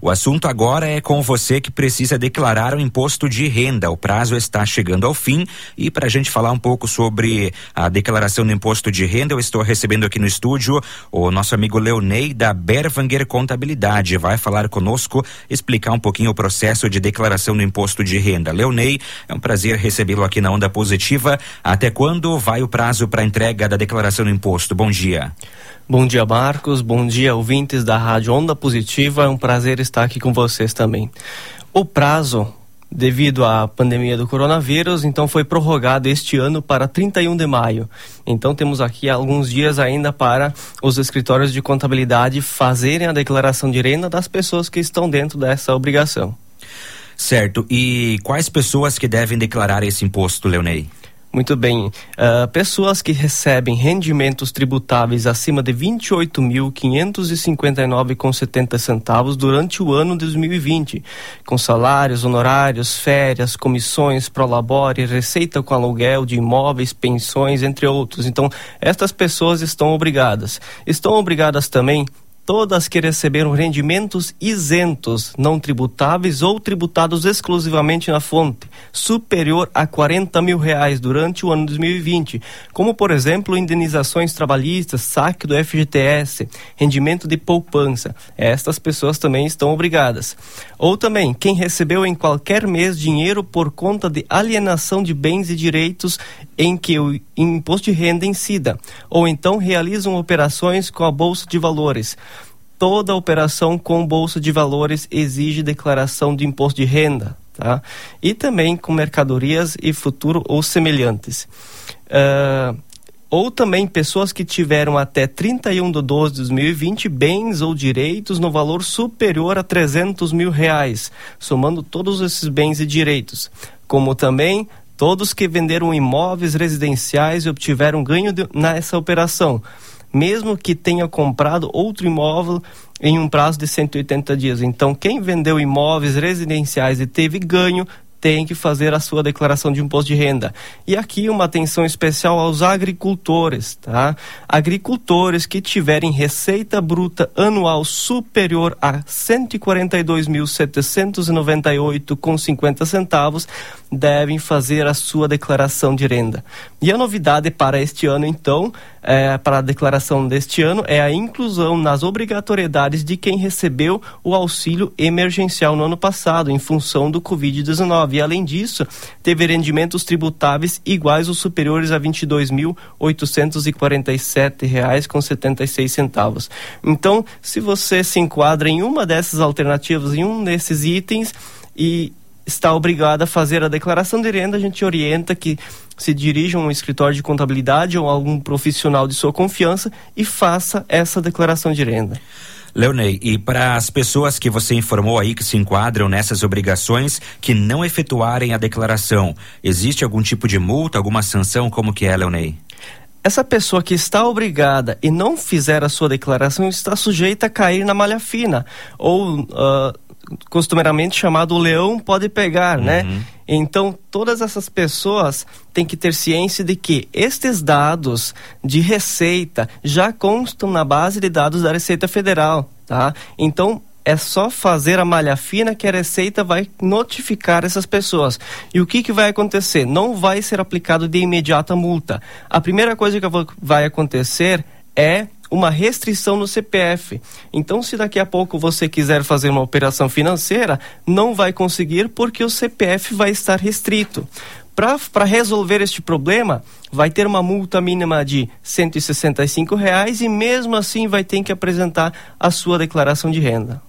O assunto agora é com você que precisa declarar o imposto de renda. O prazo está chegando ao fim e para a gente falar um pouco sobre a declaração do imposto de renda, eu estou recebendo aqui no estúdio o nosso amigo Leonei da Bervanger Contabilidade. Vai falar conosco, explicar um pouquinho o processo de declaração do imposto de renda. Leonei, é um prazer recebê-lo aqui na Onda Positiva. Até quando vai o prazo para entrega da declaração do imposto? Bom dia. Bom dia, Marcos. Bom dia, ouvintes da Rádio Onda Positiva. É um prazer estar aqui com vocês também. O prazo, devido à pandemia do coronavírus, então foi prorrogado este ano para 31 de maio. Então temos aqui alguns dias ainda para os escritórios de contabilidade fazerem a declaração de renda das pessoas que estão dentro dessa obrigação. Certo. E quais pessoas que devem declarar esse imposto, Leonei? Muito bem. Uh, pessoas que recebem rendimentos tributáveis acima de R$ 28.559,70 centavos durante o ano de 2020, com salários, honorários, férias, comissões, prolabore, receita com aluguel de imóveis, pensões, entre outros. Então, estas pessoas estão obrigadas. Estão obrigadas também todas que receberam rendimentos isentos, não tributáveis ou tributados exclusivamente na fonte, superior a 40 mil reais durante o ano 2020, como por exemplo indenizações trabalhistas, saque do FGTS, rendimento de poupança. Estas pessoas também estão obrigadas. Ou também quem recebeu em qualquer mês dinheiro por conta de alienação de bens e direitos em que o imposto de renda incida, ou então realizam operações com a bolsa de valores toda operação com bolsa de valores exige declaração de imposto de renda, tá? E também com mercadorias e futuro ou semelhantes. Uh, ou também pessoas que tiveram até 31 de 12 de 2020 bens ou direitos no valor superior a 300 mil reais, somando todos esses bens e direitos, como também todos que venderam imóveis residenciais e obtiveram ganho de, nessa operação, mesmo que tenha comprado outro imóvel em um prazo de 180 dias. Então, quem vendeu imóveis residenciais e teve ganho tem que fazer a sua declaração de imposto de renda. E aqui uma atenção especial aos agricultores, tá? Agricultores que tiverem receita bruta anual superior a 142.798 com 50 centavos devem fazer a sua declaração de renda. E a novidade para este ano, então, é, para a declaração deste ano, é a inclusão nas obrigatoriedades de quem recebeu o auxílio emergencial no ano passado, em função do Covid-19. E, além disso, teve rendimentos tributáveis iguais ou superiores a R$ 22.847,76 Então, se você se enquadra em uma dessas alternativas, em um desses itens, e está obrigado a fazer a declaração de renda, a gente orienta que se dirija a um escritório de contabilidade ou algum profissional de sua confiança e faça essa declaração de renda. Leonei, e para as pessoas que você informou aí que se enquadram nessas obrigações que não efetuarem a declaração, existe algum tipo de multa, alguma sanção, como que é, Leonei? Essa pessoa que está obrigada e não fizer a sua declaração está sujeita a cair na malha fina ou uh, costumeiramente chamado leão pode pegar, né? uhum. né? Então, todas essas pessoas têm que ter ciência de que estes dados de receita já constam na base de dados da Receita Federal, tá? Então, é só fazer a malha fina que a Receita vai notificar essas pessoas. E o que, que vai acontecer? Não vai ser aplicado de imediata multa. A primeira coisa que vai acontecer é uma restrição no CPF. Então, se daqui a pouco você quiser fazer uma operação financeira, não vai conseguir porque o CPF vai estar restrito. Para resolver este problema, vai ter uma multa mínima de 165 reais e mesmo assim vai ter que apresentar a sua declaração de renda.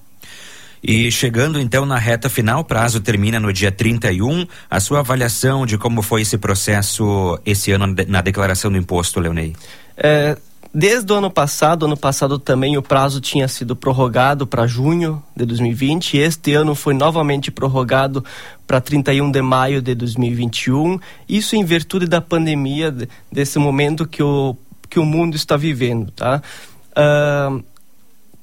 E chegando então na reta final, o prazo termina no dia 31. A sua avaliação de como foi esse processo esse ano na declaração do imposto, Leonei? É, Desde o ano passado, ano passado também o prazo tinha sido prorrogado para junho de 2020. Este ano foi novamente prorrogado para 31 de maio de 2021. Isso em virtude da pandemia, desse momento que o, que o mundo está vivendo, tá? Uh,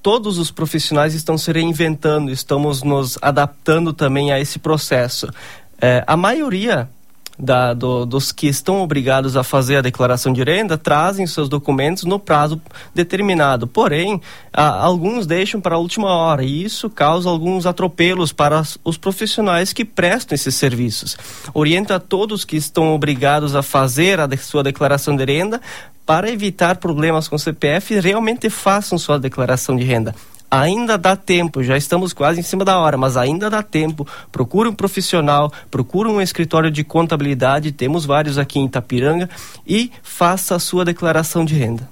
todos os profissionais estão se reinventando, estamos nos adaptando também a esse processo. Uh, a maioria da, do, dos que estão obrigados a fazer a declaração de renda trazem seus documentos no prazo determinado. Porém, a, alguns deixam para a última hora e isso causa alguns atropelos para os profissionais que prestam esses serviços. Oriento a todos que estão obrigados a fazer a de, sua declaração de renda para evitar problemas com o CPF, realmente façam sua declaração de renda ainda dá tempo, já estamos quase em cima da hora, mas ainda dá tempo. Procure um profissional, procure um escritório de contabilidade, temos vários aqui em Itapiranga, e faça a sua declaração de renda.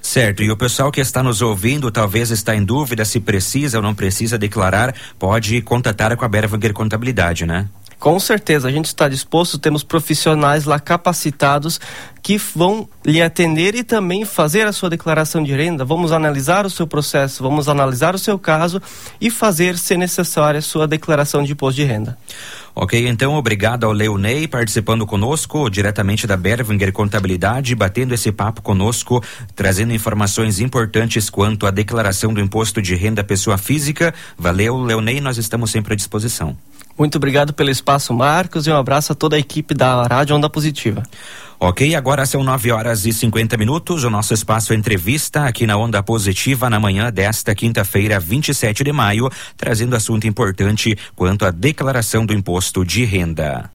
Certo, e o pessoal que está nos ouvindo talvez está em dúvida se precisa ou não precisa declarar, pode contatar com a Berwanger Contabilidade, né? Com certeza, a gente está disposto, temos profissionais lá capacitados que vão lhe atender e também fazer a sua declaração de renda. Vamos analisar o seu processo, vamos analisar o seu caso e fazer, se necessário, a sua declaração de imposto de renda. Ok, então obrigado ao Leonei participando conosco diretamente da Berwinger Contabilidade, batendo esse papo conosco, trazendo informações importantes quanto à declaração do imposto de renda pessoa física. Valeu, Leonei, nós estamos sempre à disposição. Muito obrigado pelo espaço, Marcos, e um abraço a toda a equipe da Rádio Onda Positiva. Ok, agora são 9 horas e 50 minutos. O nosso espaço entrevista aqui na Onda Positiva na manhã desta quinta-feira, 27 de maio, trazendo assunto importante quanto à declaração do imposto de renda.